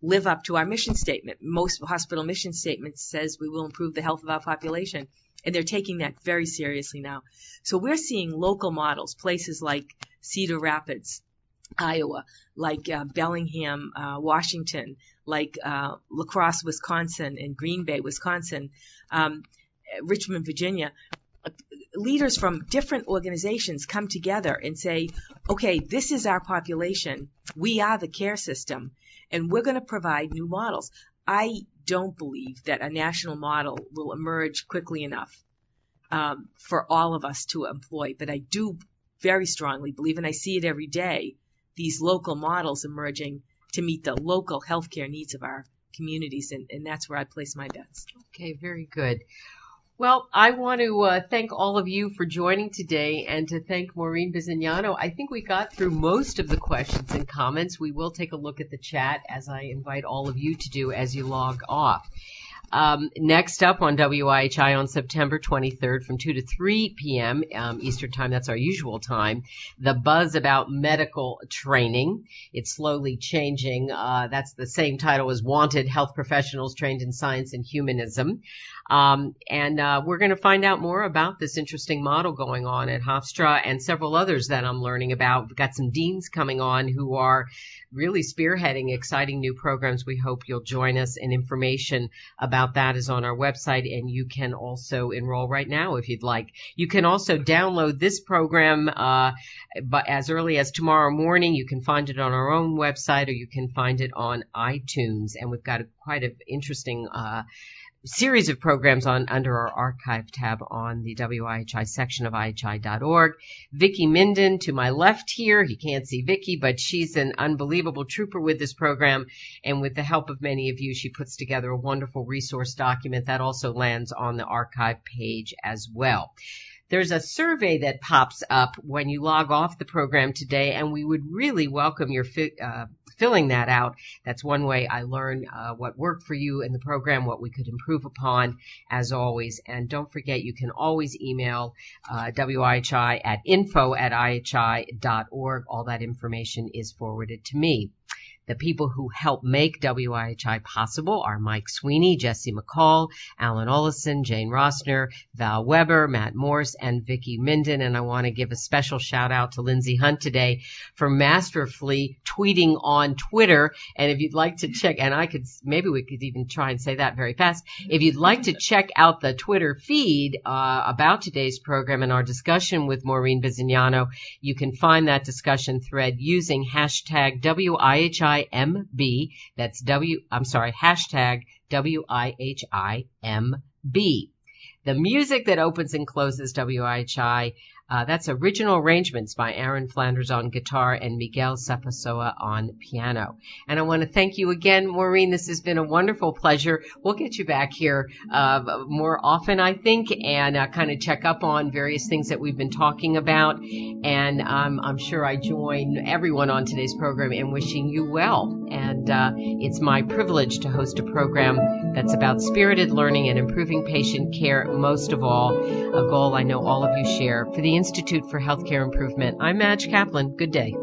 live up to our mission statement. Most hospital mission statements says we will improve the health of our population. And they're taking that very seriously now. So we're seeing local models, places like Cedar Rapids, Iowa, like uh, Bellingham, uh, Washington, like uh, La Crosse, Wisconsin, and Green Bay, Wisconsin, um, Richmond, Virginia. Leaders from different organizations come together and say, okay, this is our population. We are the care system, and we're going to provide new models. I don't believe that a national model will emerge quickly enough um, for all of us to employ, but I do very strongly believe, and I see it every day, these local models emerging to meet the local healthcare needs of our communities, and, and that's where I place my bets. Okay, very good. Well, I want to uh, thank all of you for joining today and to thank Maureen Bisignano. I think we got through most of the questions and comments. We will take a look at the chat as I invite all of you to do as you log off. Um, next up on WIHI on September 23rd from 2 to 3 p.m. Um, Eastern Time, that's our usual time, the buzz about medical training. It's slowly changing. Uh, that's the same title as Wanted Health Professionals Trained in Science and Humanism. Um, and uh, we're going to find out more about this interesting model going on at Hofstra and several others that I'm learning about. We've got some deans coming on who are really spearheading exciting new programs. We hope you'll join us and information about that is on our website and you can also enroll right now if you'd like. You can also download this program uh, as early as tomorrow morning. You can find it on our own website or you can find it on iTunes and we've got a, quite an interesting uh, series of programs on under our archive tab on the WIHI section of IHI.org. Vicki Minden to my left here. You can't see Vicki, but she's an unbelievable trooper with this program. And with the help of many of you, she puts together a wonderful resource document that also lands on the archive page as well. There's a survey that pops up when you log off the program today, and we would really welcome your fi- uh, filling that out. That's one way I learn uh, what worked for you in the program, what we could improve upon, as always. And don't forget, you can always email uh, WIHI at info at ihi.org. All that information is forwarded to me. The people who help make WIHI possible are Mike Sweeney, Jesse McCall, Alan Olison, Jane Rossner, Val Weber, Matt Morse, and Vicki Minden. And I want to give a special shout out to Lindsay Hunt today for masterfully tweeting on Twitter. And if you'd like to check, and I could, maybe we could even try and say that very fast. If you'd like to check out the Twitter feed uh, about today's program and our discussion with Maureen Bisignano, you can find that discussion thread using hashtag WIHI WIHIMB. That's W, I'm sorry, hashtag WIHIMB. The music that opens and closes WIHI uh, that's original arrangements by Aaron Flanders on guitar and Miguel Sapasoa on piano. And I want to thank you again, Maureen. This has been a wonderful pleasure. We'll get you back here uh, more often, I think, and uh, kind of check up on various things that we've been talking about. And um, I'm sure I join everyone on today's program in wishing you well. And uh, it's my privilege to host a program that's about spirited learning and improving patient care, most of all, a goal I know all of you share. For the Institute for Healthcare Improvement. I'm Madge Kaplan. Good day.